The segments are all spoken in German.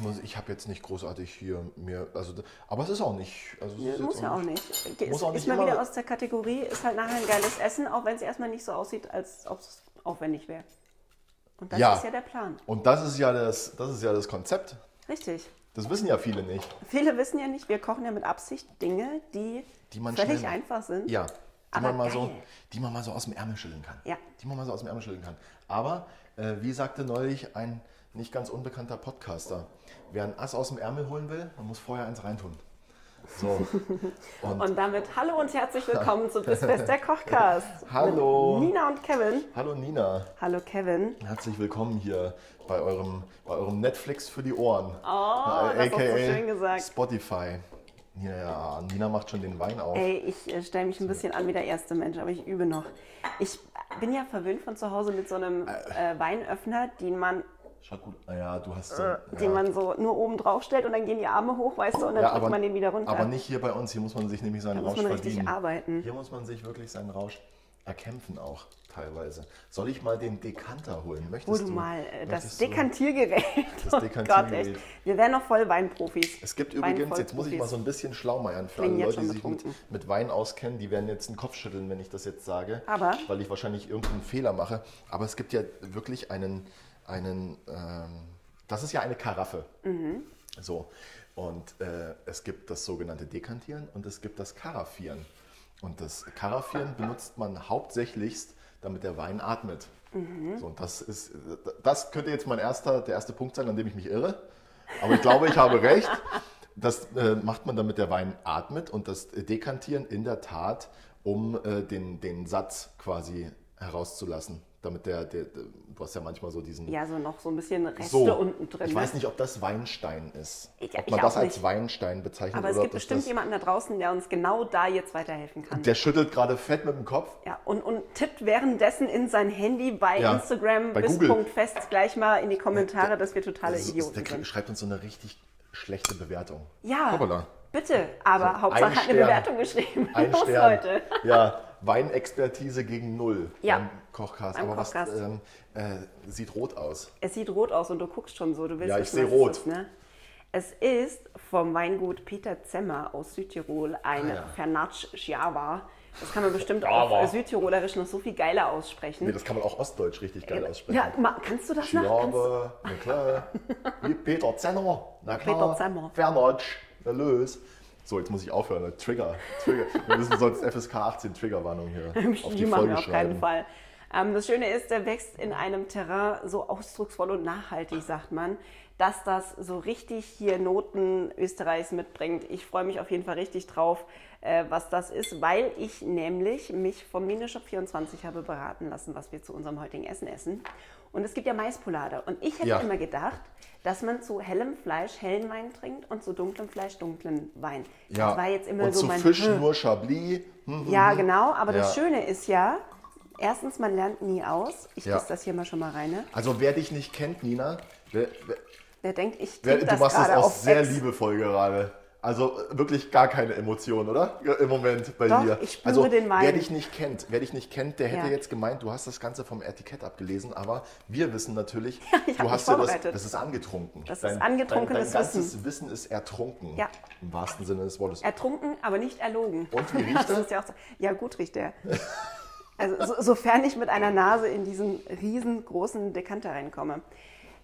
Ich, muss- ich habe jetzt nicht großartig hier mir, also, aber es ist auch nicht. Also jetzt Muss ja auch nicht. Muss Ist, auch nicht ist mal wieder aus der Kategorie, ist halt nachher ein geiles Essen, auch wenn es erstmal nicht so aussieht, als ob es aufwendig wäre. Und das Ja. ist ja der Plan. Und das ist ja das, das ist ja das Konzept. Richtig. Das wissen ja viele nicht. Viele wissen ja nicht, wir kochen ja mit Absicht Dinge, die, Die man völlig schnell- einfach sind. Ja, die Aber man, mal so, geil. die man mal so aus dem Ärmel schütteln kann. Ja. Die man mal so aus dem Ärmel schütteln kann. Aber, äh, wie sagte neulich ein nicht ganz unbekannter Podcaster, wer ein Ass aus dem Ärmel holen will, man muss vorher eins reintun. So. Und, Und damit hallo und herzlich willkommen zu Bissfest der Kochcast. Hallo. Nina und Kevin. hallo Nina, Hallo Kevin. herzlich willkommen hier bei eurem, bei eurem Netflix für die Ohren. Oh, das hast du schön gesagt. Spotify. Ja, ja, Nina macht schon den Wein auf. Ey, ich äh, stelle mich ein bisschen an wie der erste Mensch, aber ich übe noch. Ich bin ja verwöhnt von zu Hause mit so einem äh, Weinöffner, den man, Schaut gut. Ah Ja, du hast so. Äh, den ja. man so nur oben drauf stellt und dann gehen die Arme hoch, weißt du, und dann Ja, drückt aber, man den wieder runter. aber nicht hier bei uns. Hier muss man sich nämlich seinen Da muss Rausch man richtig verdienen. arbeiten. Hier muss man sich wirklich seinen Rausch erkämpfen auch teilweise. Soll ich mal den Dekanter holen? Hol Möchtest du du mal äh, das Dekantiergerät. Das Oh Dekantiergerät. Gott, echt. Wir wären noch voll Weinprofis. Es gibt übrigens, jetzt muss ich mal so ein bisschen schlaumeiern für alle Leute, die sich mit, mit Wein auskennen, die werden jetzt einen Kopf schütteln, wenn ich das jetzt sage. Aber? Weil ich wahrscheinlich irgendeinen Fehler mache. Aber es gibt ja wirklich einen, einen ähm, das ist ja eine Karaffe. Mhm. So. Und äh, es gibt das sogenannte Dekantieren und es gibt das Karaffieren. Und das Karaffieren benutzt man hauptsächlichst, damit der Wein atmet. Mhm. So, und das, ist, das könnte jetzt mein erster, der erste Punkt sein, an dem ich mich irre. Aber ich glaube, ich habe recht. Das äh, macht man, damit der Wein atmet und das Dekantieren in der Tat, um äh, den, den Satz quasi herauszulassen. Damit der, der, der, du hast ja manchmal so diesen. Ja, so noch so ein bisschen Reste so, unten drin. ich ne? weiß nicht, ob das Weinstein ist. Ich- ob man das als nicht. Weinstein bezeichnet Aber es gibt bestimmt jemanden da draußen, der uns genau da jetzt weiterhelfen kann. Der schüttelt gerade fett mit dem Kopf. Ja, und, und tippt währenddessen in sein Handy bei Ja, Instagram bei bis Google. Punkt fest gleich mal in die Kommentare, dass wir totale ist- Idioten der sind. schreibt uns so eine richtig schlechte Bewertung. Ja, Hoppala. bitte, aber So, Hauptsache hat eine. Bewertung geschrieben. Ein Los, Stern. Leute. Ja, Weinexpertise gegen Null Ja, beim Kochcast. beim Aber Kochcast. was ähm, äh, sieht rot aus? Es sieht rot aus und du guckst schon so, du willst Ja, ich wissen, seh was rot. Es ist, ne? Es ist vom Weingut Peter Zemmer aus Südtirol ein Ah, ja. Fernatsch Java. Das kann man bestimmt Java. auf Südtirolerisch noch so viel geiler aussprechen. Nee, das kann man auch ostdeutsch richtig geil aussprechen. ja, ma- kannst du das noch? Kannst, Schiabe, na klar. Wie Peter Zenner, na klar. Peter Zenner. Fernatsch, na los. So, jetzt muss ich aufhören. Trigger. Trigger. Wir müssen sonst FSK 18 Triggerwarnung hier auf die Die machen Folge wir auf keinen. Fall. Ähm, das Schöne ist, der wächst in einem Terrain so ausdrucksvoll und nachhaltig, sagt man, dass das so richtig hier Noten Österreichs mitbringt. Ich freue mich auf jeden Fall richtig drauf, äh, was das ist, weil ich nämlich mich vom Mineshop 24 habe beraten lassen, was wir zu unserem heutigen Essen essen. Und es gibt ja Maispolade. Und ich hätte Ja. immer gedacht, dass man zu hellem Fleisch hellen Wein trinkt und zu dunklem Fleisch dunklen Wein. Ja. Das war jetzt immer Und so zu mein Fisch Hm. nur Chablis. Hm, hm, Ja, genau. Aber das Ja. Schöne ist ja, erstens, man lernt nie aus. Ich Ja. das hier mal schon mal rein. Ne? Also wer dich nicht kennt, Nina, wer, wer, Der denkt, ich wer, trinke du das machst das auch sehr Ex. liebevoll gerade. Also äh, wirklich gar keine Emotion, oder? Ja, Im Moment bei Doch, dir. ich spüre also, den Wein. Wer dich nicht kennt, wer dich nicht kennt, der hätte Ja. jetzt gemeint, du hast das Ganze vom Etikett abgelesen, aber wir wissen natürlich, ich hab du hast ja das, das ist angetrunken. Das ist angetrunkenes dein, dein ganzes Wissen. ist ertrunken. Ja. Im wahrsten Sinne des Wortes. Ertrunken, aber nicht erlogen. Und wie riecht Das ja, auch so. ja, gut riecht der. Also so, sofern ich mit einer Nase in diesen riesengroßen Dekanter reinkomme.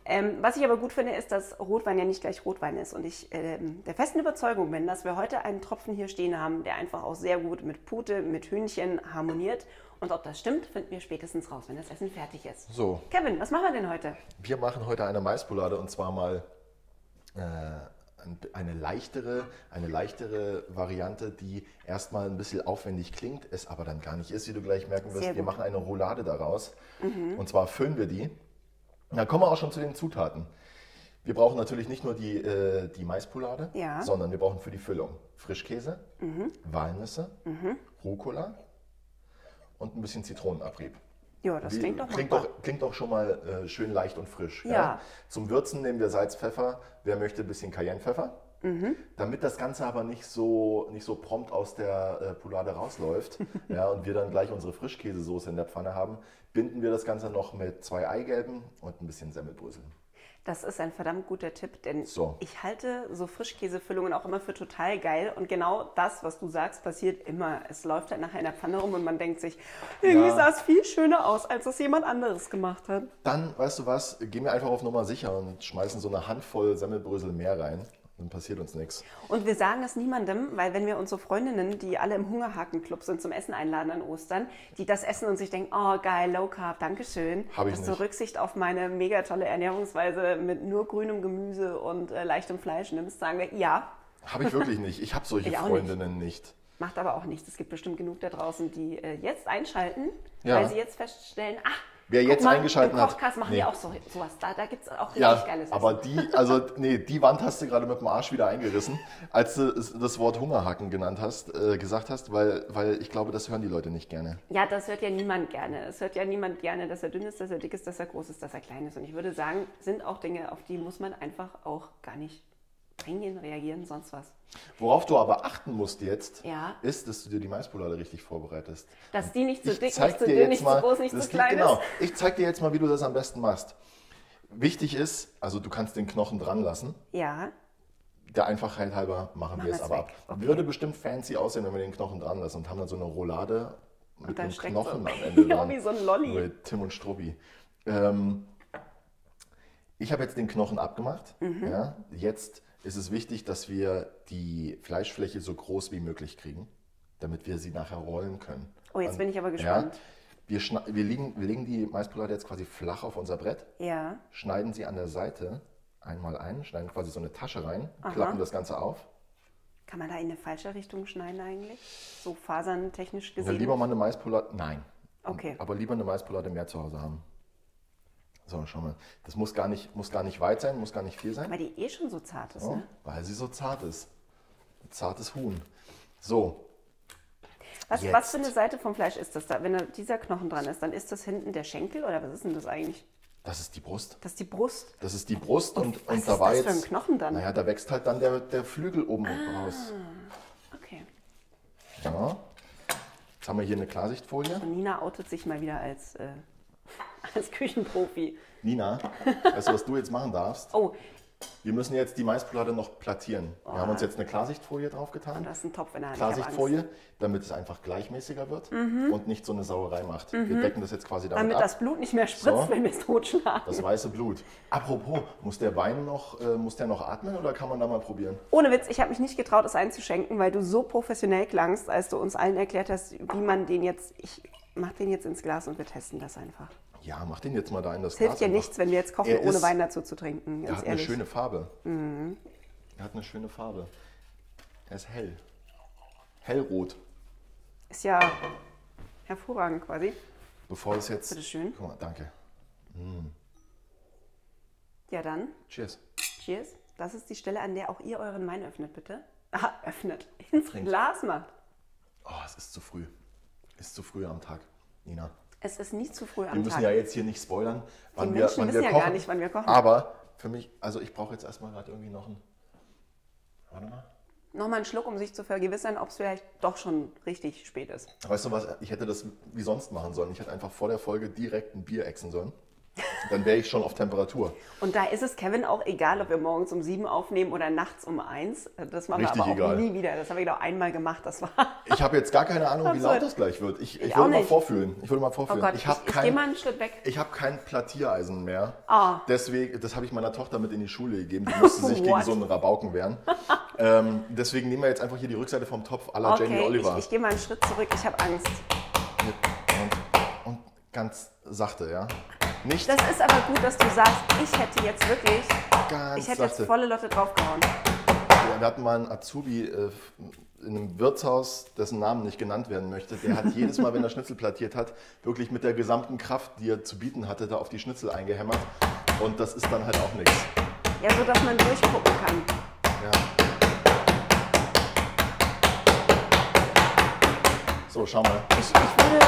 Ähm, was ich aber gut finde, ist, dass Rotwein ja nicht gleich Rotwein ist. Und ich ähm, der festen Überzeugung bin, dass wir heute einen Tropfen hier stehen haben, der einfach auch sehr gut mit Pute, mit Hühnchen harmoniert. Und ob das stimmt, finden wir spätestens raus, wenn das Essen fertig ist. So, Kevin, was machen wir denn heute? wir machen heute eine Maispolade und zwar mal äh, eine leichtere, eine leichtere Variante, die erstmal ein bisschen aufwendig klingt, es aber dann gar nicht ist, wie du gleich merken wirst. Wir machen eine Roulade daraus und zwar füllen wir die. Da kommen wir auch schon zu den Zutaten. Wir brauchen natürlich nicht nur die, äh, die Maispolade, Ja. sondern wir brauchen für die Füllung Frischkäse, Walnüsse, Rucola und ein bisschen Zitronenabrieb. Ja, das Wie- klingt doch klingt doch, klingt doch schon mal äh, schön leicht und frisch. Ja. Zum Würzen nehmen wir Salz, Pfeffer. Wer möchte, ein bisschen Cayennepfeffer. Mhm. Damit das Ganze aber nicht so, nicht so prompt aus der äh, Poulade rausläuft ja, und wir dann gleich unsere Frischkäsesoße in der Pfanne haben, binden wir das Ganze noch mit zwei Eigelben und ein bisschen Semmelbrösel. Das ist ein verdammt guter Tipp, denn So. ich halte so Frischkäsefüllungen auch immer für total geil. Und genau das, was du sagst, passiert immer. Es läuft halt nachher in der Pfanne rum und man denkt sich, irgendwie Ja. sah es viel schöner aus, als es jemand anderes gemacht hat. Dann, weißt du was, gehen wir einfach auf Nummer sicher und schmeißen so eine Handvoll Semmelbrösel mehr rein. Dann passiert uns nichts. Und wir sagen es niemandem, weil wenn wir unsere Freundinnen, die alle im Hungerhakenclub sind, zum Essen einladen an Ostern, die das essen und sich denken, oh geil, Low Carb, Dankeschön, Hab ich dass du nicht. Rücksicht auf meine mega tolle Ernährungsweise mit nur grünem Gemüse und äh, leichtem Fleisch nimmst, sagen wir, ja, Habe ich wirklich nicht. Ich habe solche Ich auch nicht. Freundinnen nicht. Macht aber auch nichts. Es gibt bestimmt genug da draußen, die äh, jetzt einschalten, Ja. weil sie jetzt feststellen, ach, Wer jetzt mal, eingeschaltet im hat- Kochkast machen Nee. die auch so, sowas. Da, da gibt es auch richtig Ja, geiles aber Essen. die, also nee, die Wand hast du gerade mit dem Arsch wieder eingerissen, als du das Wort Hungerhaken genannt hast, äh, gesagt hast, weil, weil ich glaube, das hören die Leute nicht gerne. Ja, das hört ja niemand gerne. Es hört ja niemand gerne, dass er dünn ist, dass er dick ist, dass er groß ist, dass er klein ist. Und ich würde sagen, sind auch Dinge, auf die muss man einfach auch gar nicht eingehen, reagieren, sonst was. Worauf du aber achten musst jetzt, Ja. ist, dass du dir die Maispolade richtig vorbereitest. Dass die nicht zu Ich dick, nicht zu dünn, nicht mal- zu groß, nicht zu klein Genau, ist. ich zeig dir jetzt mal, wie du das am besten machst. Wichtig ist, also du kannst den Knochen dran lassen. Ja, Der Einfachheit halber machen wir wir es aber weg. ab. Okay. Würde bestimmt fancy aussehen, wenn wir den Knochen dran lassen und haben dann so eine Roulade mit einem Knochen so- am Ende. Ja, wie so ein Lolli. Mit Tim und Struppi. Ähm, ich habe jetzt den Knochen abgemacht. Mhm. Ja. Jetzt ist es wichtig, dass wir die Fleischfläche so groß wie möglich kriegen, damit wir sie nachher rollen können. Oh, jetzt Und- bin ich aber gespannt. Ja, wir, wir, legen, wir legen die Maispolade jetzt quasi flach auf unser Brett ja. schneiden sie an der Seite einmal ein, schneiden quasi so eine Tasche rein, klappen das Ganze auf. Kann man da in eine falsche Richtung schneiden eigentlich? So faserntechnisch Ja, gesehen? lieber mal eine Maispolade, nein. Okay. Aber lieber eine Maispolade mehr zu Hause haben. So, schau mal. Das muss gar nicht, muss gar nicht weit sein, muss gar nicht viel sein, Weil die eh schon so zart ist, oh, ne? weil sie so zart ist. Zartes Huhn. So, Was, Jetzt. was für eine Seite vom Fleisch ist das da? Wenn da dieser Knochen dran ist, dann ist das hinten der Schenkel oder was ist denn das eigentlich? das ist die Brust. Das ist die Brust. Das ist die Brust und, was und ist da war das für jetzt. ein Knochen dann? Naja, da wächst halt dann der, der Flügel oben raus. Okay. Ja. Jetzt haben wir hier eine Klarsichtfolie. Und Nina outet sich mal wieder als, äh, als Küchenprofi. Nina, weißt du, was du jetzt machen darfst? Oh, Wir müssen jetzt die Maispolade noch plattieren. Wir haben uns jetzt eine Klarsichtfolie drauf getan. da ist ein Topf in der Hand. Klarsichtfolie, damit es einfach gleichmäßiger wird und nicht so eine Sauerei macht. Wir decken das jetzt quasi damit. Damit ab. das Blut nicht mehr spritzt, So. wenn wir es totschlagen. das weiße Blut. Apropos, muss der Wein noch, äh, muss der noch atmen oder kann man da mal probieren? Ohne Witz, ich habe mich nicht getraut, es einzuschenken, weil du so professionell klangst, als du uns allen erklärt hast, wie man den jetzt. Ich mach den jetzt ins Glas und wir testen das einfach. Ja, mach den jetzt mal da in das Es hilft Glas ja einfach. nichts, wenn wir jetzt kochen, Er ohne ist- Wein dazu zu trinken. Er hat eine ehrlich. Mhm. schöne Farbe. Er hat eine schöne Farbe. Er ist hell. Hellrot. Ist ja hervorragend quasi. Bevor es jetzt. Bitteschön. Guck mal, danke. Ja, dann, Cheers. cheers. Das ist die Stelle, an der auch ihr euren Wein öffnet, bitte. Ah, öffnet. Ins Trinkt. Glas macht. Oh, es ist zu früh. Ist zu früh am Tag, Nina. Es ist nie zu früh Wir am müssen Tag. ja jetzt hier nicht spoilern, wann wir, Menschen wann wissen wir ja kochen. gar nicht, wann wir kochen. Aber für mich, also ich brauche jetzt erstmal gerade irgendwie noch einen. Warte mal. Nochmal einen Schluck, um sich zu vergewissern, ob es vielleicht doch schon richtig spät ist. Weißt du was, ich hätte das wie sonst machen sollen. Ich hätte einfach vor der Folge direkt ein Bier exen sollen. Dann wäre ich schon auf Temperatur. Und da ist es Kevin auch egal, ob wir morgens um sieben aufnehmen oder nachts um eins. Das machen Richtig wir aber auch egal. nie wieder. Das haben wir doch einmal gemacht. Das war. Ich habe jetzt gar keine Ahnung, wie laut das gleich wird. Ich, ich, Ich würde mal vorfühlen. Ich würde mal Oh vorfühlen. Gott, ich ich, habe ich, kein, gehe mal einen Schritt weg. Ich habe kein Plattiereisen mehr. Ah. Deswegen, das habe ich meiner Tochter mit in die Schule gegeben. Die musste sich gegen so einen Rabauken wehren. ähm, deswegen nehmen wir jetzt einfach hier die Rückseite vom Topf à la Jamie Okay, ich, Oliver. ich gehe mal einen Schritt zurück. Ich habe Angst. und, und ganz sachte, ja. Nicht Das ist aber gut, dass du sagst, ich hätte jetzt wirklich, ganz ich hätte jetzt sachte. volle Lotte draufgehauen. Ja, Wir hatten mal einen Azubi äh, in einem Wirtshaus, dessen Namen nicht genannt werden möchte. Der hat jedes Mal, wenn er Schnitzel plattiert hat, wirklich mit der gesamten Kraft, die er zu bieten hatte, da auf die Schnitzel eingehämmert. Und das ist dann halt auch nichts. Ja, so dass man durchgucken kann. Ja. So, schau mal. Ich, ich würde,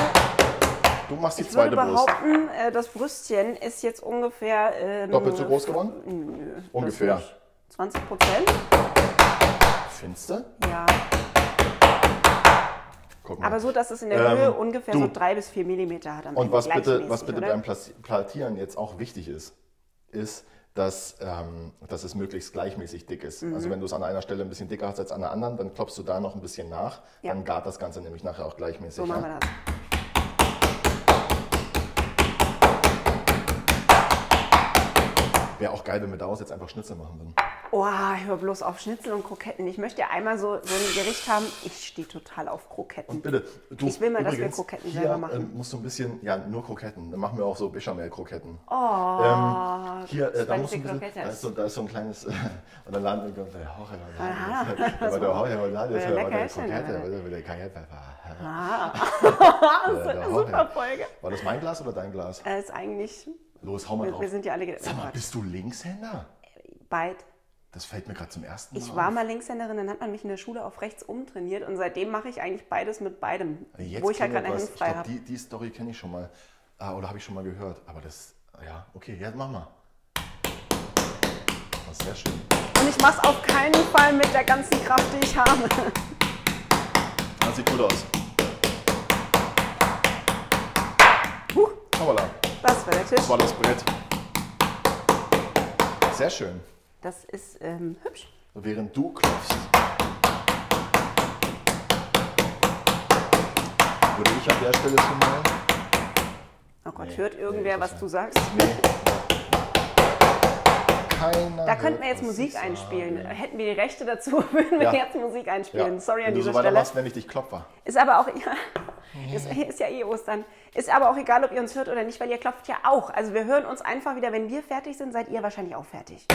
Du machst die ich würde zweite Brust. behaupten, äh, das Brüstchen ist jetzt ungefähr. Ähm, Doppelt so groß geworden? Nö, Ungefähr. nicht. 20 Prozent? Findest du? Ja. Guck mal. Aber so, dass es in der Ähm, Höhe ungefähr du. so drei bis vier Millimeter hat. Am Und Ende, was bitte, was bitte oder? beim Plattieren jetzt auch wichtig ist, ist, dass, ähm, dass es möglichst gleichmäßig dick ist. Mhm. Also wenn du es an einer Stelle ein bisschen dicker hast als an der anderen, dann klopfst du da noch ein bisschen nach, Ja. dann gart das Ganze nämlich nachher auch gleichmäßig. So machen wir das. Wäre auch geil, wenn wir daraus jetzt einfach Schnitzel machen würden. Oh, hör bloß auf Schnitzel und Kroketten. Ich möchte ja einmal so, so ein Gericht haben. Ich stehe total auf Kroketten. Und bitte, du, Ich will mal, dass wir übrigens, Kroketten hier, selber machen. ähm, musst du ein bisschen, ja, nur Kroketten. Dann machen wir auch so Bechamel-Kroketten. Oh, ähm, hier, äh, da musst du ein bisschen, Kroketten. da ist, so, da ist so ein kleines, und dann laden wir, Hoche, Aha. aber der aber da ist ja aber der Krokette, oder der Cayennepfeffer. Ah, das super Folge. War das mein Glas oder dein Glas? Äh, ist eigentlich, Los, hau mal wir, drauf. wir sind ja alle Sag mal, Quatsch. bist du Linkshänder? Beid. Das fällt mir gerade zum ersten Mal Ich war auf. mal Linkshänderin, dann hat man mich in der Schule auf rechts umtrainiert und seitdem mache ich eigentlich beides mit beidem. Jetzt wo ich halt. Hand Ich frei habe. die, die Story kenne ich schon mal. Ah, oder habe ich schon mal gehört. Aber das, ja, okay, jetzt mach mal. Das ist sehr schön. Und ich mache es auf keinen Fall mit der ganzen Kraft, die ich habe. Das sieht gut aus. Huh, Hoppala, das war der Tisch. das war das Brett. Sehr schön. Das ist ähm, hübsch. Während du klopfst, würde ich an der Stelle schon mal. Oh Gott, Nee, hört nee, irgendwer, das was du sagst? Keiner. Da könnten wir jetzt Musik einspielen. Hätten wir die Rechte dazu, würden wir Ja. jetzt Musik einspielen. Sorry Wenn an dieser so Stelle. weitermachst, nenne ich dich Klopfer. Ist aber auch, ja, ist, ist ja eh Ostern. Ist aber auch egal, ob ihr uns hört oder nicht, weil ihr klopft ja auch. Also wir hören uns einfach wieder, wenn wir fertig sind, seid ihr wahrscheinlich auch fertig.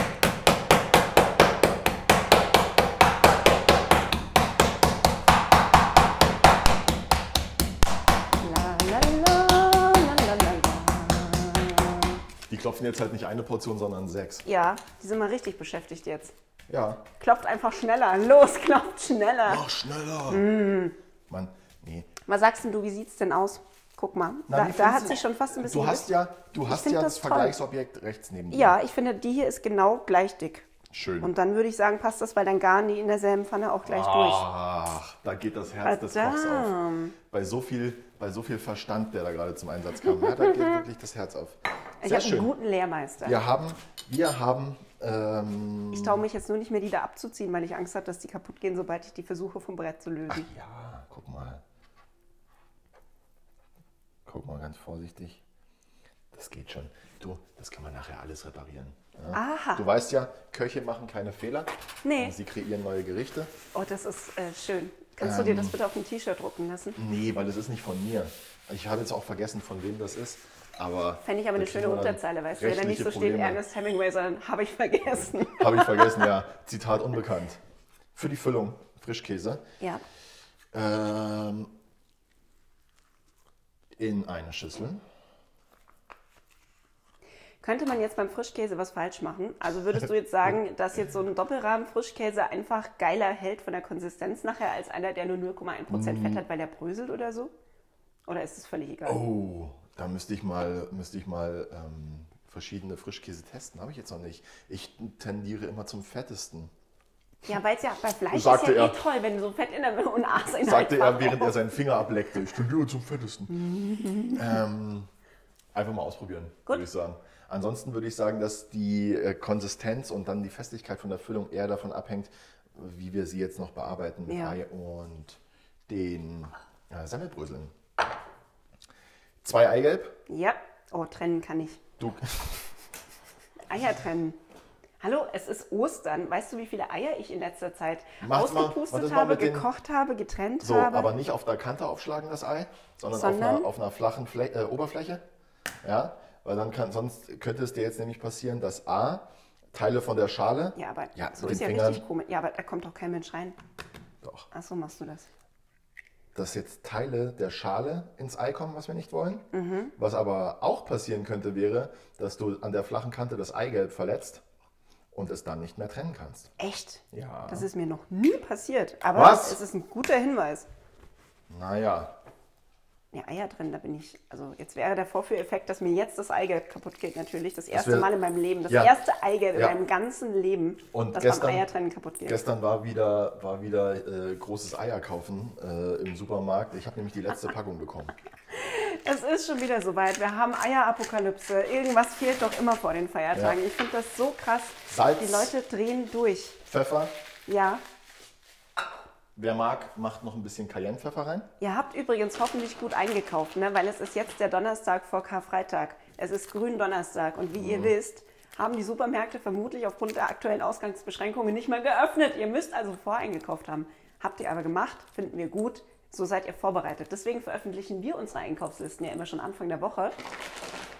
Klopfen jetzt halt nicht eine Portion, sondern sechs. Ja, die sind mal richtig beschäftigt jetzt. Ja. Klopft einfach schneller. Los, klopft schneller. Mach schneller. Mm. Mann, nee. Was sagst denn du, wie sieht's denn aus? Guck mal, Na, da, da hat sich schon fast ein bisschen... Du hast ja, du hast ja das das. Vergleichsobjekt rechts neben dir. Ja, ich finde, die hier ist genau gleich dick. Schön. Und dann würde ich sagen, passt das, weil dann garen die in derselben Pfanne auch gleich Ach, da geht das Herz des Kochs auf. Bei so, viel, bei so viel Verstand, der da gerade zum Einsatz kam. Ja, da geht wirklich das Herz auf. Ich habe einen guten Lehrmeister. Wir haben, wir haben, ähm, Ich traue mich jetzt nur nicht mehr, die da abzuziehen, weil ich Angst habe, dass die kaputt gehen, sobald ich die versuche, vom Brett zu lösen. ja, guck mal. Guck mal ganz vorsichtig. Das geht schon. Du, das kann man nachher alles reparieren. Ja. Aha. Du weißt ja, Köche machen keine Fehler. Nee. Sie kreieren neue Gerichte. Oh, das ist äh, schön. Kannst du dir das bitte auf ein T-Shirt drucken lassen? Nee, weil das ist nicht von mir. Ich habe jetzt auch vergessen, von wem das ist. Aber Fände ich aber eine schöne Unterzeile, weißt du? Wenn da nicht so rechtliche steht Probleme. Ernest Hemingway, sondern habe ich vergessen. Habe ich vergessen, ja. Zitat unbekannt. Für die Füllung Frischkäse ja. ähm, in eine Schüssel. Könnte man jetzt beim Frischkäse was falsch machen? Also würdest du jetzt sagen, dass jetzt so ein Doppelrahmen Frischkäse einfach geiler hält von der Konsistenz nachher als einer, der nur 0,1% Fett hat, weil der bröselt oder so? Oder ist es völlig egal? Oh, da müsste ich mal, müsste ich mal ähm, verschiedene Frischkäse testen. Habe ich jetzt noch nicht. Ich tendiere immer zum fettesten. Ja, weil es ja bei Fleisch Sagte ist ja eh er. toll, wenn so Fett in der und Aas in Sagte er, während er seinen Finger ableckte. Ich tendiere zum fettesten. ähm, einfach mal ausprobieren, Gut. würde ich sagen. Ansonsten würde ich sagen, dass die äh, Konsistenz und dann die Festigkeit von der Füllung eher davon abhängt, wie wir sie jetzt noch bearbeiten mit Ja. Ei und den äh, Semmelbröseln. Zwei Eigelb. Ja. Oh, trennen kann ich. Du, Eier trennen. Hallo, es ist Ostern. Weißt du, wie viele Eier ich in letzter Zeit Mach's ausgepustet mal habe, mit den- gekocht habe, getrennt so, habe? aber nicht auf der Kante aufschlagen, das Ei, sondern, Sondern? Auf, einer, auf einer flachen Flä äh, Oberfläche. Ja, weil dann kann, sonst könnte es dir jetzt nämlich passieren, dass A, Teile von der Schale. ja, aber Ja, so ist ja Fingern. richtig komisch. Ja, aber da kommt doch kein Mensch rein. Doch. Ach so machst du das. Dass jetzt Teile der Schale ins Ei kommen, was wir nicht wollen. Mhm. Was aber auch passieren könnte, wäre, dass du an der flachen Kante das Eigelb verletzt und es dann nicht mehr trennen kannst. Echt? Ja. Das ist mir noch nie passiert. Aber Was? es ist ein guter Hinweis. Naja, Ja, Eier drin, da bin ich. Also jetzt wäre der Vorführeffekt, dass mir jetzt das Eigelb kaputt geht, natürlich. Das erste wär- Mal in meinem Leben. Das Ja. erste Eigelb Ja. in meinem ganzen Leben, Und das gestern- beim Eiertrennen kaputt geht. gestern war wieder, war wieder äh, großes Eier kaufen äh, im Supermarkt. Ich habe nämlich die letzte Packung bekommen. Es ist schon wieder soweit. Wir haben Eierapokalypse. Irgendwas fehlt doch immer vor den Feiertagen. Ja. Ich finde das so krass. Salz. Die Leute drehen durch. Pfeffer, Ja. Wer mag, macht noch ein bisschen Cayennepfeffer rein. Ihr habt übrigens hoffentlich gut eingekauft, ne? weil es ist jetzt der Donnerstag vor Karfreitag. Es ist Gründonnerstag und wie ihr Mhm. wisst, haben die Supermärkte vermutlich aufgrund der aktuellen Ausgangsbeschränkungen nicht mehr geöffnet. Ihr müsst also voreingekauft haben. Habt ihr aber gemacht, finden wir gut. So seid ihr vorbereitet. Deswegen veröffentlichen wir unsere Einkaufslisten ja immer schon Anfang der Woche,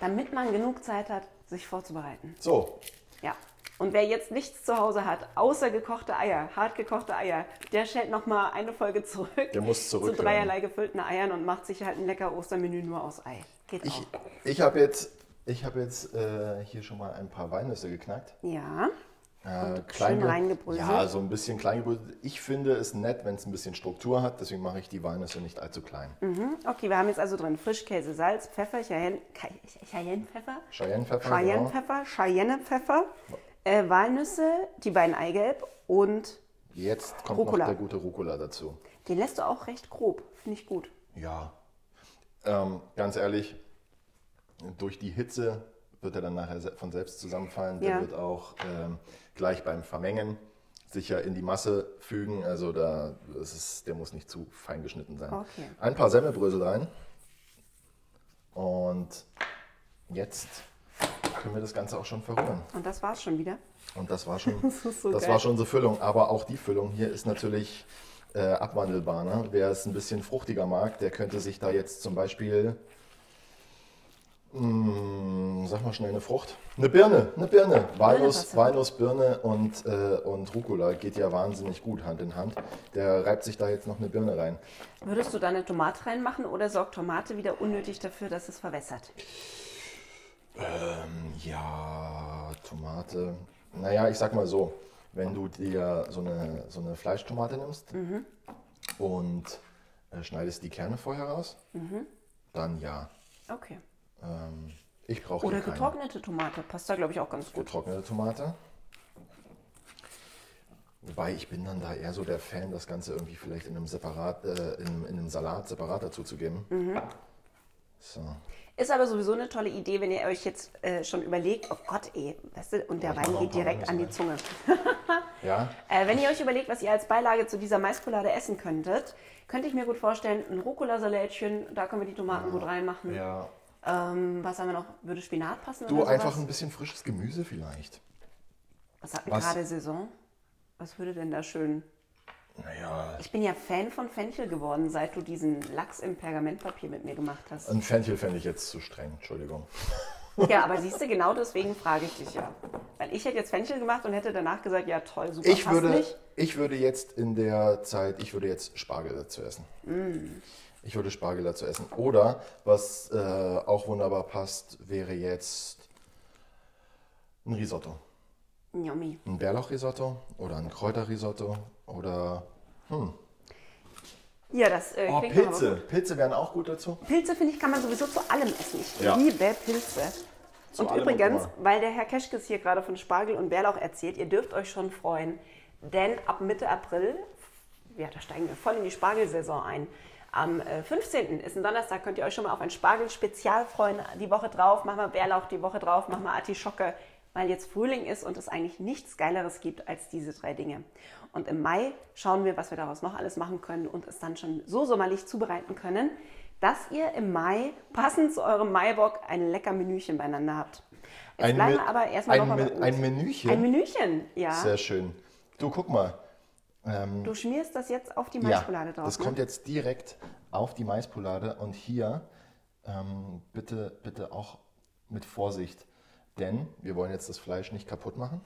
damit man genug Zeit hat, sich vorzubereiten. So, Ja. Und wer jetzt nichts zu Hause hat, außer gekochte Eier, hart gekochte Eier, der stellt noch mal eine Folge zurück. Der muss Zu zurückhören. dreierlei gefüllten Eiern und macht sich halt ein lecker Ostermenü nur aus Ei. Geht ich, auch. ich habe jetzt, ich hab jetzt äh, hier schon mal ein paar Walnüsse geknackt. Ja. Äh, schön reingebröselt. Ja, so ein bisschen klein gebröselt. Ich finde es nett, wenn es ein bisschen Struktur hat, deswegen mache ich die Walnüsse nicht allzu klein. Mhm. Okay, wir haben jetzt also drin Frischkäse, Salz, Pfeffer, Cheyenne- Cay- Cheyennepfeffer, Cayennepfeffer, genau. Cheyennepfeffer, Cheyennepfeffer, äh, Walnüsse, die beiden Eigelb und Jetzt kommt Rucola. noch der gute Rucola dazu. den lässt du auch recht grob. Finde ich gut. Ja, ähm, ganz ehrlich, durch die Hitze wird er dann nachher von selbst zusammenfallen. Der Ja. wird auch ähm, gleich beim Vermengen sicher in die Masse fügen. Also da ist es, der muss nicht zu fein geschnitten sein. Okay. Ein paar Semmelbrösel rein. Und jetzt können wir das Ganze auch schon verrühren. Und das war's schon wieder. Und das war schon, Das so das war schon unsere Füllung. Aber auch die Füllung hier ist natürlich äh, abwandelbar. Ne? Wer es ein bisschen fruchtiger mag, der könnte sich da jetzt zum Beispiel, mh, sag mal schnell eine Frucht, eine Birne, eine Birne. Walnuss. Walnuss Birne und, äh, und Rucola geht ja wahnsinnig gut Hand in Hand. Der reibt sich da jetzt noch eine Birne rein. Würdest du da eine Tomate reinmachen oder sorgt Tomate wieder unnötig dafür, dass es verwässert? Ähm, ja, Tomate. Naja, ich sag mal so, wenn du dir so eine, so eine Fleischtomate nimmst und äh, schneidest die Kerne vorher raus, dann ja. Okay. Ähm, ich brauche Oder getrocknete Tomate. Passt da, glaube ich, auch ganz gut. getrocknete Tomate. Wobei ich bin dann da eher so der Fan, das Ganze irgendwie vielleicht in einem, separat, äh, in, in einem Salat separat dazuzugeben. So. Ist aber sowieso eine tolle Idee, wenn ihr euch jetzt äh, schon überlegt, oh Gott, ey, weißt du, und der mach Wein geht direkt an die Zunge. Ja, Äh, wenn ihr euch überlegt, was ihr als Beilage zu dieser Maiskoulade essen könntet, könnte ich mir gut vorstellen, ein Rucola-Salätchen, da können wir die Tomaten gut reinmachen. ja. Ähm, was haben wir noch? Würde Spinat passen Du, einfach ein bisschen frisches Gemüse vielleicht. Was hat denn gerade Saison? Was würde denn da schön... Naja, Ich bin ja Fan von Fenchel geworden, seit du diesen Lachs im Pergamentpapier mit mir gemacht hast. ein Fenchel fände ich jetzt zu streng, Entschuldigung. Ja, aber siehst du, genau deswegen frage ich dich ja. Weil ich hätte jetzt Fenchel gemacht und hätte danach gesagt, ja toll, super, Ich passt würde, nicht. ich würde jetzt in der Zeit, ich würde jetzt Spargel dazu essen. Mm. Ich würde Spargel dazu essen. Oder, was äh, auch wunderbar passt, wäre jetzt ein Risotto. Yummy. Ein Bärlauchrisotto oder ein Kräuterrisotto oder Ja, das äh, oh, Pilze. Pilze wären auch gut dazu. Pilze, finde ich, kann man sowieso zu allem essen. Ich Ja. liebe Pilze. und allem übrigens, und weil der Herr Keschkes hier gerade von Spargel und Bärlauch erzählt, ihr dürft euch schon freuen, denn ab Mitte April, ja, da steigen wir voll in die Spargelsaison ein. Am äh, 15. ist ein Donnerstag, könnt ihr euch schon mal auf ein Spargel-Spezial freuen. Die Woche drauf machen wir Bärlauch, die Woche drauf machen wir Artischocke, weil jetzt Frühling ist und es eigentlich nichts Geileres gibt als diese drei Dinge. Und im Mai schauen wir, was wir daraus noch alles machen können und es dann schon so sommerlich zubereiten können, dass ihr im Mai passend zu eurem Maibock ein lecker Menüchen beieinander habt. Jetzt Ein bleiben wir aber erstmal ein noch Me- ein Menüchen? Ein Menüchen, ja. Sehr schön. Du, guck mal. Du schmierst das jetzt auf die Ja, Maischokolade drauf. das ne? kommt jetzt direkt auf die Maispolade und hier ähm, bitte, bitte auch mit Vorsicht, denn wir wollen jetzt das Fleisch nicht kaputt machen.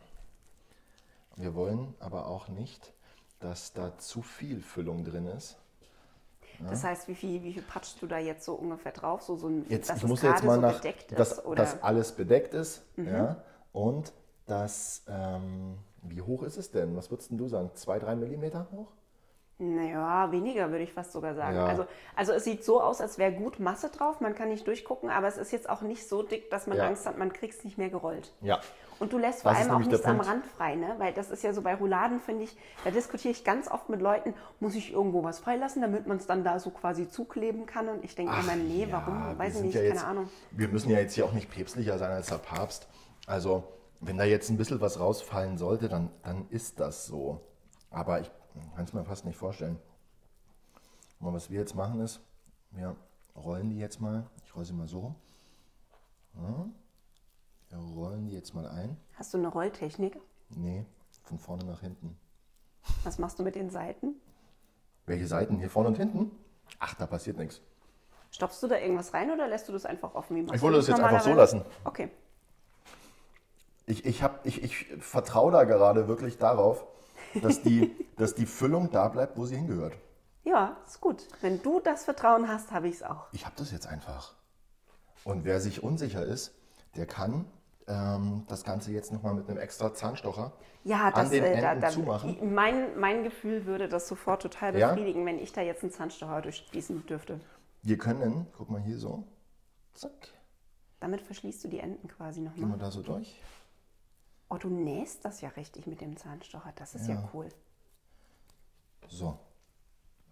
Wir wollen aber auch nicht, dass da zu viel Füllung drin ist. Das heißt, wie viel, wie viel patschst du da jetzt so ungefähr drauf? So, so ein, Jetzt, dass ich muss jetzt mal so nach, bedeckt dass, ist? Oder? Mhm. dass alles bedeckt ist ja, und dass, ähm, wie hoch ist es denn? Was würdest denn du sagen? Zwei, drei Millimeter hoch? Naja, weniger würde ich fast sogar sagen. Ja. Also, also es sieht so aus, als wäre gut Masse drauf. Man kann nicht durchgucken, aber es ist jetzt auch nicht so dick, dass man Ja. Angst hat, man kriegt es nicht mehr gerollt. Ja. Und du lässt vor Das ist allem auch nichts am. Rand frei, ne? Weil das ist ja so bei Rouladen, finde ich, da diskutiere ich ganz oft mit Leuten, muss ich irgendwo was freilassen, damit man es dann da so quasi zukleben kann. Und ich denke immer, nee, ja, warum? Weiß ich nicht, ja keine jetzt, Ahnung. Wir müssen ja jetzt hier auch nicht päpstlicher sein als der Papst. Also, wenn da jetzt ein bisschen was rausfallen sollte, dann, dann ist das so. Aber ich kann es mir fast nicht vorstellen. Und was wir jetzt machen ist, wir rollen die jetzt mal, ich roll sie mal so. Ja. Wir rollen die jetzt mal ein. Hast du eine Rolltechnik? Nee, von vorne nach hinten. Was machst du mit den Seiten? Welche Seiten? Hier vorne und hinten? Ach, da passiert nichts. Stopfst du da irgendwas rein oder lässt du das einfach offen? Ich wollte das jetzt einfach so lassen. Okay. Ich, ich, hab, ich, ich vertraue da gerade wirklich darauf, dass die, dass die Füllung da bleibt, wo sie hingehört. Ja, ist gut. Wenn du das Vertrauen hast, habe ich es auch. Ich habe das jetzt einfach. Und wer sich unsicher ist, der kann ähm, das Ganze jetzt nochmal mit einem extra Zahnstocher Ja, das, an den äh, da, Enden da, zumachen. mein, mein Gefühl würde das sofort total Ja? befriedigen, wenn ich da jetzt einen Zahnstocher durchspießen dürfte. Wir können, guck mal hier so, zack, Damit verschließt du die Enden quasi gehen wir nochmal. da so durch. Oh, du nähst das ja richtig mit dem Zahnstocher. Das ist ja, Ja. cool. So,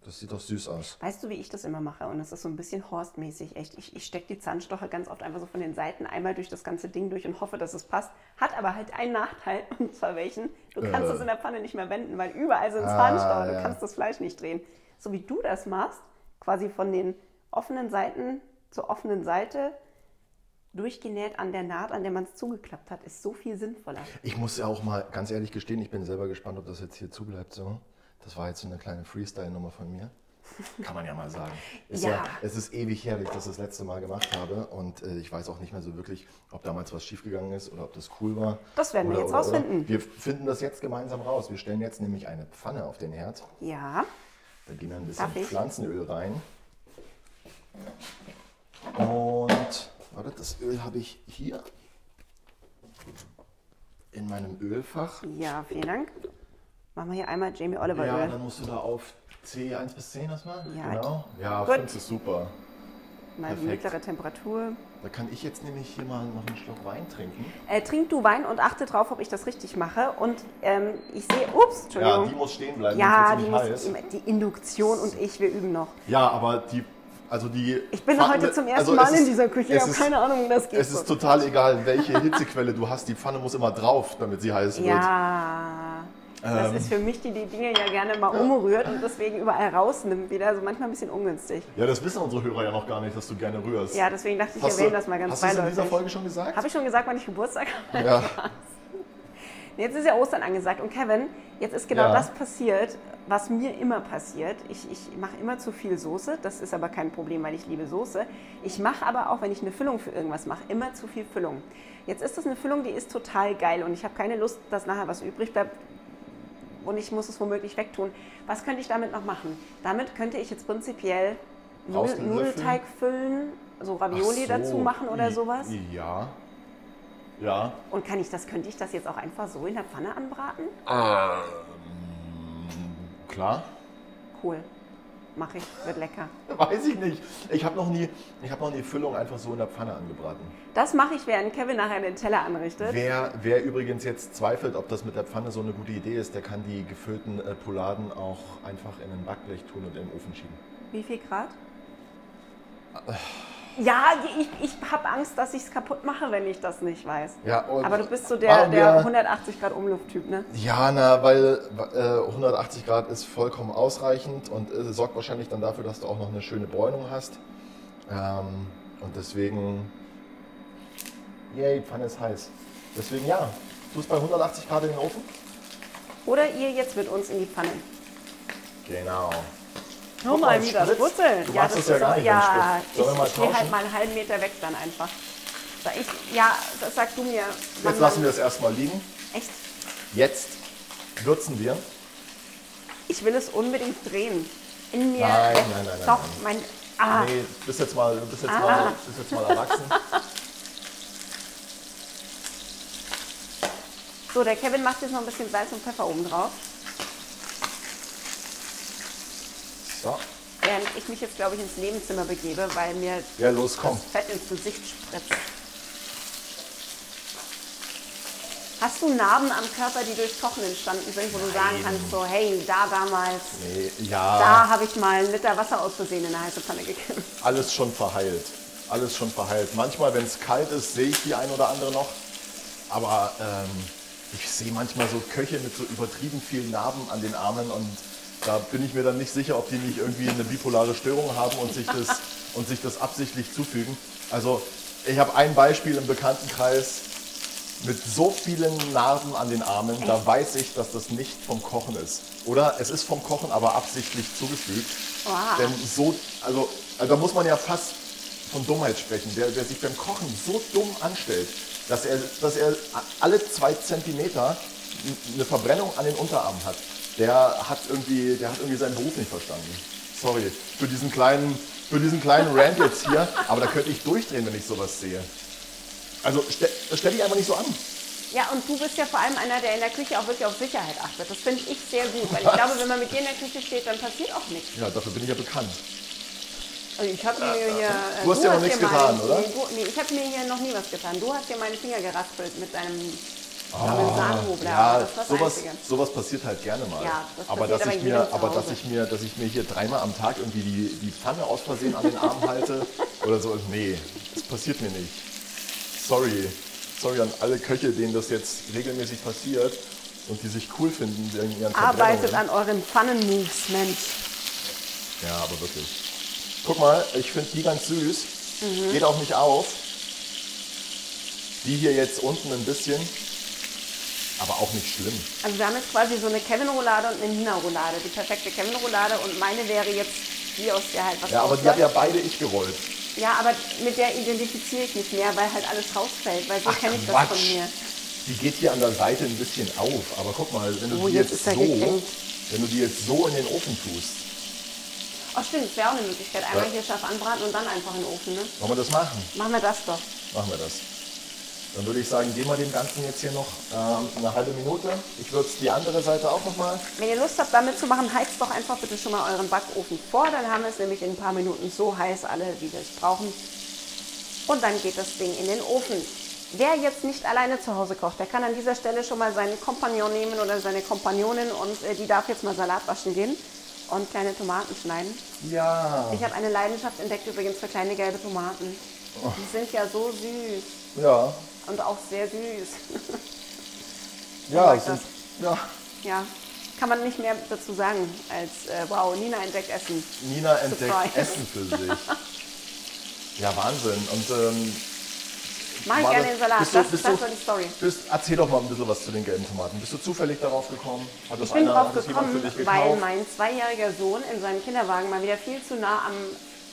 das sieht doch süß aus. Weißt du, wie ich das immer mache? Und das ist so ein bisschen Horstmäßig, echt. Ich, ich stecke die Zahnstocher ganz oft einfach so von den Seiten einmal durch das ganze Ding durch und hoffe, dass es passt. Hat aber halt einen Nachteil, und zwar welchen? Du kannst Äh. es in der Pfanne nicht mehr wenden, weil überall sind Ah, Zahnstocher. Du ja. kannst das Fleisch nicht drehen. So wie du das machst, quasi von den offenen Seiten zur offenen Seite, durchgenäht an der Naht, an der man es zugeklappt hat, ist so viel sinnvoller. Ich muss ja auch mal ganz ehrlich gestehen, ich bin selber gespannt, ob das jetzt hier zubleibt. So. Das war jetzt so eine kleine Freestyle-Nummer von mir. Kann man ja mal sagen. Ist ja. Ja. es ist ewig her, dass ich das das letzte Mal gemacht habe. Und äh, ich weiß auch nicht mehr so wirklich, ob damals was schiefgegangen ist oder ob das cool war. Das werden wir Oder- jetzt oder- rausfinden. Oder. Wir finden das jetzt gemeinsam raus. Wir stellen jetzt nämlich eine Pfanne auf den Herd. Ja, Da gehen wir ein bisschen? Pflanzenöl rein. Und warte, das Öl habe ich hier in meinem Ölfach. ja, vielen Dank. Machen wir hier einmal Jamie Oliver Ja, Öl. dann musst du da auf C1 bis 10 erstmal. Ja. Genau. Ja, Gut. 5 ist super. Mal die mittlere Temperatur. Da kann ich jetzt nämlich hier mal noch einen Schluck Wein trinken. Äh, trink du Wein und achte drauf, ob ich das richtig mache. Und ähm, ich sehe, ups, Ja, Entschuldigung. die muss stehen bleiben. Ja, die, muss, heiß. die Induktion und ich, wir üben noch. Ja, aber die, also die. Ich bin Pfanne- heute zum ersten also Mal in ist- dieser Küche. Ich habe keine Ahnung, wie das geht. Es ist total egal, welche Hitzequelle du hast. Die Pfanne muss immer drauf, damit sie heiß wird. ja, das Ähm. ist für mich, die die Dinge ja gerne mal umrührt und deswegen überall rausnimmt wieder. Also manchmal ein bisschen ungünstig. Ja, das wissen unsere Hörer ja noch gar nicht, dass du gerne rührst. Ja, deswegen dachte ich, ich hast erwähne du, das mal ganz Hast du in dieser beiläufig. Folge schon gesagt? Habe ich schon gesagt, wann ich Geburtstag habe? Ja. Jetzt ist ja Ostern angesagt und Kevin, jetzt ist genau Ja. das passiert, was mir immer passiert. Ich, ich mache immer zu viel Soße, das ist aber kein Problem, weil ich liebe Soße. Ich mache aber auch, wenn ich eine Füllung für irgendwas mache, immer zu viel Füllung. Jetzt ist das eine Füllung, die ist total geil und ich habe keine Lust, dass nachher was übrig bleibt und ich muss es womöglich wegtun. Was könnte ich damit noch machen? Damit könnte ich jetzt prinzipiell? Nudelteig füllen, so Ravioli so, dazu machen oder sowas. Ja. Ja. Und kann ich das, könnte ich das jetzt auch einfach so in der Pfanne anbraten? Klar. Cool. Mache ich, wird lecker. Weiß ich nicht. Ich habe noch nie, ich habe noch nie Füllung einfach so in der Pfanne angebraten. Das mache ich, während Kevin nachher den Teller anrichtet. Wer, wer übrigens jetzt zweifelt, ob das mit der Pfanne so eine gute Idee ist, der kann die gefüllten äh, Pouladen auch einfach in ein Backblech tun und im Ofen schieben. Wie viel Grad? Ja, ich, ich habe Angst, dass ich es kaputt mache, wenn ich das nicht weiß. Ja, Aber du bist so der, der wir- 180 Grad Umlufttyp, ne? Ja, na, weil äh, 180 Grad ist vollkommen ausreichend und äh, sorgt wahrscheinlich dann dafür, dass du auch noch eine schöne Bräunung hast. Ähm, und deswegen, yay, die Pfanne ist heiß. Deswegen ja, du es bei 180 Grad in den Ofen. Oder ihr jetzt mit uns in die Pfanne. Genau. Guck mal, mal, wie es das spritzt. brutzelt. Du machst das ja ist gar auch- nicht, Ja, ich, ich stehe halt mal einen halben Meter weg dann einfach. So, ich, ja, das sagst du mir. wann Jetzt lassen wir es erstmal liegen. Echt? Jetzt würzen wir. Ich will es unbedingt drehen. In mir. Nein, nein, nein, nein, Doch, nein. mein. Ah, Nee, du bist jetzt mal, bist jetzt Ah. mal, bist jetzt mal erwachsen. So, der Kevin macht jetzt noch ein bisschen Salz und Pfeffer oben drauf. So. Während ich mich jetzt, glaube ich, ins Nebenzimmer begebe, weil mir Ja, los, das Fett ins Gesicht spritzt. Hast du Narben am Körper, die durch Kochen entstanden sind, wo du sagen kannst, so, hey, da damals, Nee, ja, da habe ich mal einen Liter Wasser aus Versehen in eine heiße Pfanne gekippt. alles schon verheilt. Alles schon verheilt. Manchmal, wenn es kalt ist, sehe ich die ein oder andere noch. Aber ähm, ich sehe manchmal so Köche mit so übertrieben vielen Narben an den Armen und da bin ich mir dann nicht sicher, ob die nicht irgendwie eine bipolare Störung haben und sich das, und sich das absichtlich zufügen. Also ich habe ein Beispiel im Bekanntenkreis mit so vielen Narben an den Armen, da weiß ich, dass das nicht vom Kochen ist. Oder es ist vom Kochen, aber absichtlich zugefügt. Wow. Denn so, also, also da muss man ja fast von Dummheit sprechen. Der, der sich beim Kochen so dumm anstellt, dass er, dass er alle zwei Zentimeter eine Verbrennung an den Unterarmen hat, der hat irgendwie, der hat irgendwie seinen Beruf nicht verstanden. Sorry für diesen kleinen, für diesen kleinen Rant jetzt hier, aber da könnte ich durchdrehen, wenn ich sowas sehe. Also stell, stell dich einfach nicht so an. Ja, und du bist ja vor allem einer, der in der Küche auch wirklich auf Sicherheit achtet. Das finde ich sehr gut, weil ich glaube, wenn man mit dir in der Küche steht, dann passiert auch nichts. Ja, dafür bin ich ja bekannt. Also ich habe mir hier. äh, Du hast ja noch nichts getan, oder? Nee, du, nee ich habe mir hier noch nie was getan. Du hast dir meine Finger geraspelt mit deinem Ah, Parmesanhobler. Ja, das war das sowas, Einzige. sowas passiert halt gerne mal. Ja, das aber dass aber ich mir, aber dass ich mir, dass ich mir hier dreimal am Tag irgendwie die, die Pfanne aus Versehen an den Arm halte oder so, nee, das passiert mir nicht. Sorry, sorry an alle Köche, denen das jetzt regelmäßig passiert und die sich cool finden wegen ihren Arbeitet an euren Pfannenmoves, Mensch. Ja, aber wirklich. Guck mal, ich finde die ganz süß. Mhm. Geht auch nicht auf. Die hier jetzt unten ein bisschen, aber auch nicht schlimm. Also wir haben jetzt quasi so eine Kevin-Roulade und eine Nina-Roulade. Die perfekte Kevin-Roulade und meine wäre jetzt die, aus der halt was Ja, aber die habe ja beide ich gerollt. Ja, aber mit der identifiziere ich mich mehr, weil halt alles rausfällt. Weil so Ach, kenne ich das von mir. Die geht hier an der Seite ein bisschen auf. Aber guck mal, wenn du Oh, die jetzt jetzt, so, wenn du die jetzt so in den Ofen tust, Oh stimmt, das wäre auch eine Möglichkeit. Einmal Ja. hier scharf anbraten und dann einfach in den Ofen. Ne? wollen wir das machen? Machen wir das doch. Machen wir das. Dann würde ich sagen, geben wir dem Ganzen jetzt hier noch ähm, eine halbe Minute. Ich würde die andere Seite auch nochmal. Wenn ihr Lust habt, damit zu machen, heizt doch einfach bitte schon mal euren Backofen vor. Dann haben wir es nämlich in ein paar Minuten so heiß alle, wie wir es brauchen. Und dann geht das Ding in den Ofen. Wer jetzt nicht alleine zu Hause kocht, der kann an dieser Stelle schon mal seinen Kompagnon nehmen oder seine Kompagnonin und äh, die darf jetzt mal Salat waschen gehen und kleine Tomaten schneiden. Ja. Ich habe eine Leidenschaft entdeckt übrigens für kleine gelbe Tomaten. Die sind ja so süß Ja. Und auch sehr süß. Ja, mag es das. ja. Ja, kann man nicht mehr dazu sagen als äh, wow, Nina entdeckt Essen. Nina entdeckt Surprise. Essen für sich. Ja, Wahnsinn. Und ähm, Mach ich gerne den Salat. bist du- das bist das du- war die Story. bist, erzähl doch mal ein bisschen was zu den gelben Tomaten. Bist du zufällig darauf gekommen? Hat das Ich bin einer, drauf gekommen, weil mein zweijähriger Sohn in seinem Kinderwagen mal wieder viel zu nah am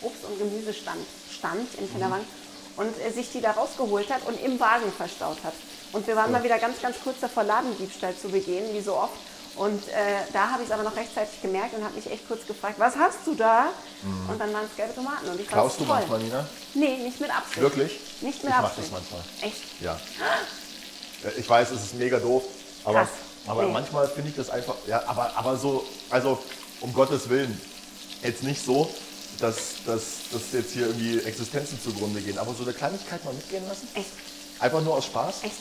Obst- und Gemüsestand stand im Kinderwagen und äh, sich die da rausgeholt hat und im Wagen verstaut hat. Und wir waren mal wieder ganz, ganz kurz davor, Ladendiebstahl zu begehen, wie so oft. Und äh, da habe ich es aber noch rechtzeitig gemerkt und habe mich echt kurz gefragt, was hast du da? Und dann waren es gelbe Tomaten und ich Klaust Mhm. du toll. manchmal, Nina? Nee, nicht mit Absicht. Wirklich? Nicht mit ich Absicht. das manchmal. Echt? Ja. Äh, Ich weiß, es ist mega doof, aber, Krass. aber Nee. manchmal finde ich das einfach, ja, aber, aber so, also um Gottes Willen, jetzt nicht so, dass, dass, dass jetzt hier irgendwie Existenzen zugrunde gehen, aber so eine Kleinigkeit mal mitgehen lassen, Echt? einfach nur aus Spaß. Echt?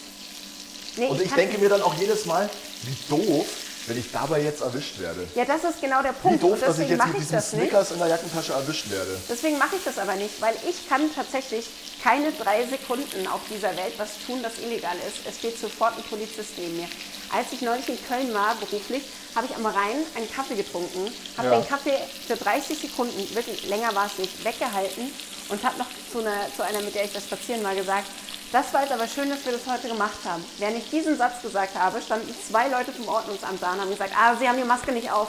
Nee, Und ich kann- denke mir dann auch jedes Mal, wie doof, wenn ich dabei jetzt erwischt werde. Ja, das ist genau der Wie Punkt. doof, und dass ich deswegen jetzt mache mit ich diesem das nicht. Snickers in der Jackentasche erwischt werde. Deswegen mache ich das aber nicht, weil ich kann tatsächlich keine drei Sekunden auf dieser Welt was tun, das illegal ist. Es steht sofort ein Polizist neben mir. Als ich neulich in Köln war, beruflich, habe ich am Rhein einen Kaffee getrunken, habe Ja. den Kaffee für 30 Sekunden, wirklich länger war es nicht, weggehalten und habe noch zu einer, zu einer, mit der ich das spazieren war, gesagt, das war jetzt aber schön, dass wir das heute gemacht haben. Während ich diesen Satz gesagt habe, standen zwei Leute vom Ordnungsamt da und haben gesagt, ah, Sie haben die Maske nicht auf.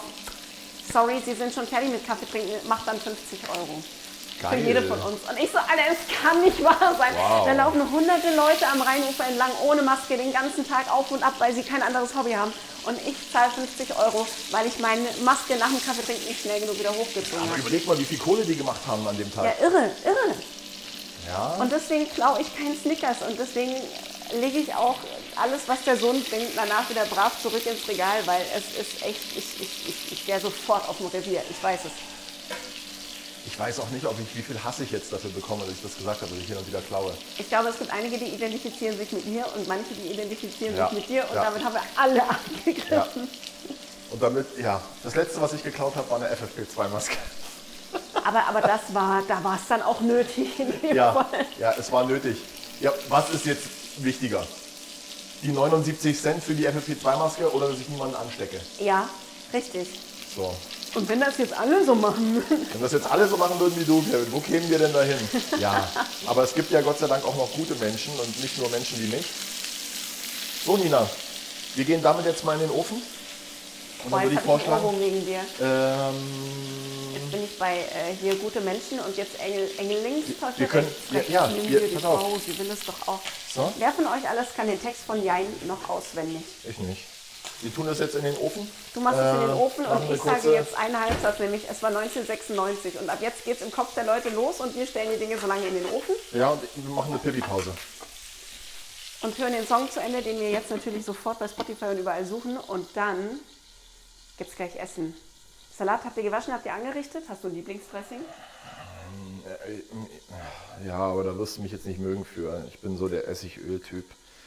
Sorry, Sie sind schon fertig mit Kaffee trinken, macht dann 50 Euro. Für Geil. jede von uns. Und ich so, Alter, es kann nicht wahr sein. Wow. Da laufen hunderte Leute am Rheinufer entlang ohne Maske den ganzen Tag auf und ab, weil sie kein anderes Hobby haben. Und ich zahle 50 Euro, weil ich meine Maske nach dem Kaffee trinken nicht schnell genug wieder hochgezogen Aber habe. überleg mal, wie viel Kohle die gemacht haben an dem Ja, Tag. irre, irre. Ja. Und deswegen klaue ich keinen Snickers und deswegen lege ich auch alles, was der Sohn bringt, danach wieder brav zurück ins Regal, weil es ist echt, ich, ich, ich, ich wäre sofort auf dem Revier. Ich weiß es. Ich weiß auch nicht, ob ich, wie viel Hass ich jetzt dafür bekomme, dass ich das gesagt habe, dass ich hin und wieder klaue. Ich glaube, es gibt einige, die identifizieren sich mit mir und manche, die identifizieren Ja. sich mit dir und Ja. damit haben wir alle Ja. angegriffen. Und damit, ja, das letzte, was ich geklaut habe, war eine FFP2-Maske. Aber, aber das war, da war es dann auch nötig in dem Ja, Fall. ja, es war nötig. Ja, was ist jetzt wichtiger? Die 79 Cent für die FFP2-Maske oder dass ich niemanden anstecke? Ja, richtig. So. Und wenn das jetzt alle so machen würden, Wenn das jetzt alle so machen würden wie du, Kevin, wo kämen wir denn dahin? Ja, aber es gibt ja Gott sei Dank auch noch gute Menschen und nicht nur Menschen wie mich. So, Nina, wir gehen damit jetzt mal in den Ofen. Und dann würde jetzt ich ich vorschlagen, Ohrwurm wegen dir. ähm, Jetzt bin ich bei äh, hier gute Menschen und jetzt Engel, Engellingstasche. Wir können- ja, ja, dir die pass auf. Sie will es doch auch. So. Wer von euch alles kann den Text von Jein noch auswendig? ich nicht. Wir tun das jetzt in den Ofen. Du machst es in den Äh, Ofen und ich sage jetzt einen Halbsatz, nämlich es war 1996 und ab jetzt geht es im Kopf der Leute los und wir stellen die Dinge so lange in den Ofen Ja, und wir machen eine Pipi-Pause. und hören den Song zu Ende, den wir jetzt natürlich sofort bei Spotify und überall suchen und dann gibt es gleich Essen. Salat habt ihr gewaschen, habt ihr angerichtet? Hast du ein Lieblingsdressing? Ja, aber da wirst du mich jetzt nicht mögen für. Ich bin so der Essigöl-Typ.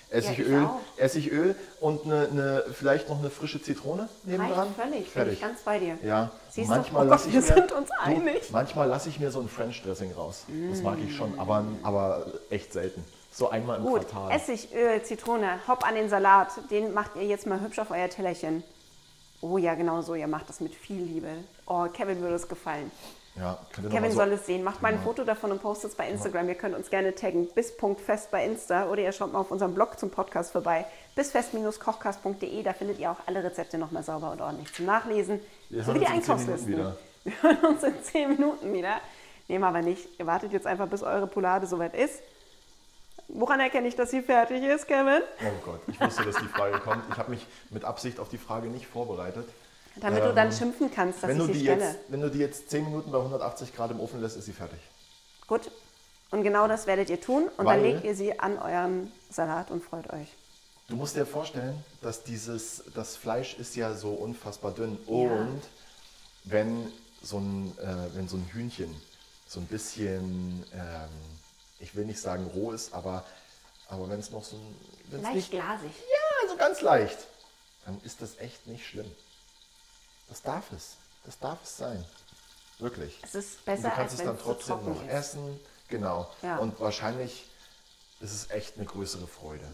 Essigöl, auch. Essigöl und eine, eine, vielleicht noch eine frische Zitrone nebendran. Reicht völlig, Fertig. ganz bei dir. Ja, Siehst manchmal du, oh Gott, ich wir mir, sind uns du, einig. manchmal lasse ich mir so ein French Dressing raus. Das mag ich schon, aber, aber echt selten. So einmal im Gut, Quartal. Essig, Öl, Zitrone, hopp an den Salat. Den macht ihr jetzt mal hübsch auf euer Tellerchen. Oh ja, genau so. Ihr macht das mit viel Liebe. Oh, Kevin würde es gefallen. ja, Kevin so, soll es sehen. Macht mal ein Foto davon und postet es bei Instagram. Ihr könnt uns gerne taggen. Bis.fest bei Insta oder ihr schaut mal auf unserem Blog zum Podcast vorbei. Bisfest-kochcast.de. Da findet ihr auch alle Rezepte nochmal sauber und ordentlich zum Nachlesen. Wir so wie die uns in 10 Minuten Einkaufslisten. Wir hören uns in 10 Minuten wieder. Nehmen aber nicht. Ihr wartet jetzt einfach, bis eure Poulade soweit ist. Woran erkenne ich, dass sie fertig ist, Kevin? Oh Gott, ich wusste, dass die Frage kommt. Ich habe mich mit Absicht auf die Frage nicht vorbereitet. Damit du dann schimpfen kannst, dass Ähm, Wenn ich du, sie die stelle. jetzt, wenn du die jetzt 10 Minuten bei 180 Grad im Ofen lässt, ist sie fertig. Gut. Und genau das werdet ihr tun. Und Weil- dann legt ihr sie an euren Salat und freut euch. Du musst dir vorstellen, dass dieses, das Fleisch ist ja so unfassbar dünn. Ja. Und wenn so ein, äh, wenn so ein Hühnchen so ein bisschen, ähm, ich will nicht sagen roh ist, aber, aber wenn es noch so ein, Leicht nicht, glasig. ja, so ganz leicht, dann ist das echt nicht schlimm. Das darf es. Das darf es sein. Wirklich. Es ist Und besser, du kannst als es dann trotzdem noch ist. essen. Genau. Ja. Und wahrscheinlich ist es echt eine größere Freude.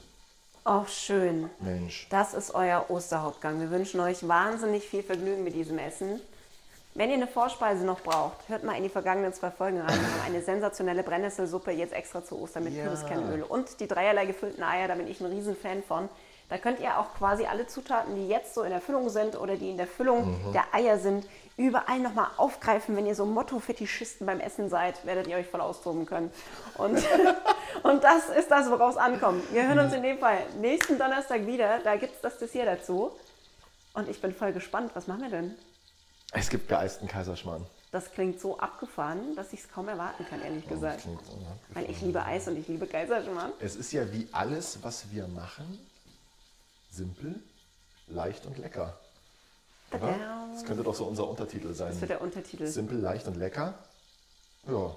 Oh, schön. Mensch. Das ist euer Osterhauptgang. Wir wünschen euch wahnsinnig viel Vergnügen mit diesem Essen. Wenn ihr eine Vorspeise noch braucht, hört mal in die vergangenen zwei Folgen rein. Wir haben eine sensationelle Brennnesselsuppe jetzt extra zu Ostern mit Ja. Kürbiskernöl und die dreierlei gefüllten Eier, da bin ich ein Riesenfan von. Da könnt ihr auch quasi alle Zutaten, die jetzt so in der Füllung sind oder die in der Füllung Mhm. der Eier sind, überall nochmal aufgreifen. Wenn ihr so Motto-Fetischisten beim Essen seid, werdet ihr euch voll austoben können. Und, und das ist das, woraus ankommt. Wir hören uns in dem Fall nächsten Donnerstag wieder. Da gibt es das Dessert dazu. Und ich bin voll gespannt. Was machen wir denn? Es gibt geeisten Kaiserschmarrn. Das klingt so abgefahren, dass ich es kaum erwarten kann, ehrlich gesagt. So, ne? Weil ich liebe Eis und ich liebe Kaiserschmarrn. Es ist ja wie alles, was wir machen, simpel, leicht und lecker. Oder? Das könnte doch so unser Untertitel sein. Das wird der Untertitel. Simpel, leicht und lecker. Ja.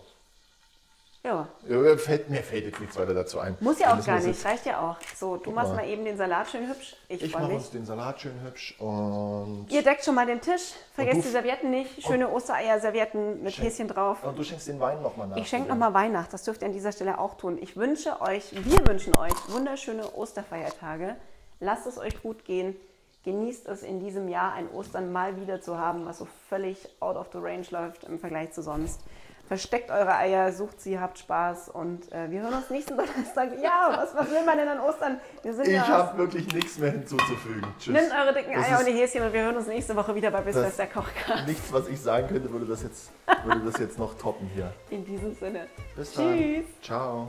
Ja, Ja, Fällt, mir fällt jetzt nichts weiter dazu ein. muss ja auch gar nicht, reicht ja auch. So, du machst mal. mal eben den Salat schön hübsch. Ich, Ich mache uns den Salat schön hübsch und, Ihr deckt schon mal den Tisch. Vergesst die Servietten nicht. Schöne Ostereier-Servietten mit Schenk- Häschen drauf. und du schenkst den Wein nochmal nach. Ich schenke nochmal Weihnacht, das dürft ihr an dieser Stelle auch tun. Ich wünsche euch, wir wünschen euch wunderschöne Osterfeiertage. Lasst es euch gut gehen. Genießt es in diesem Jahr ein Ostern mal wieder zu haben, was so völlig out of the range läuft im Vergleich zu sonst. Versteckt eure Eier, sucht sie, habt Spaß und äh, wir hören uns nächsten Donnerstag. Ja, was, was will man denn an Ostern? Wir sind Ich ja habe wirklich nichts mehr hinzuzufügen. Tschüss. Nimmt eure dicken Das Eier und die Häschen und wir hören uns nächste Woche wieder bei Bis Das- Fest der Kochkast. Nichts, was ich sagen könnte, würde das jetzt, würde das jetzt noch toppen hier. In diesem Sinne. Bis dann. Tschüss. Ciao.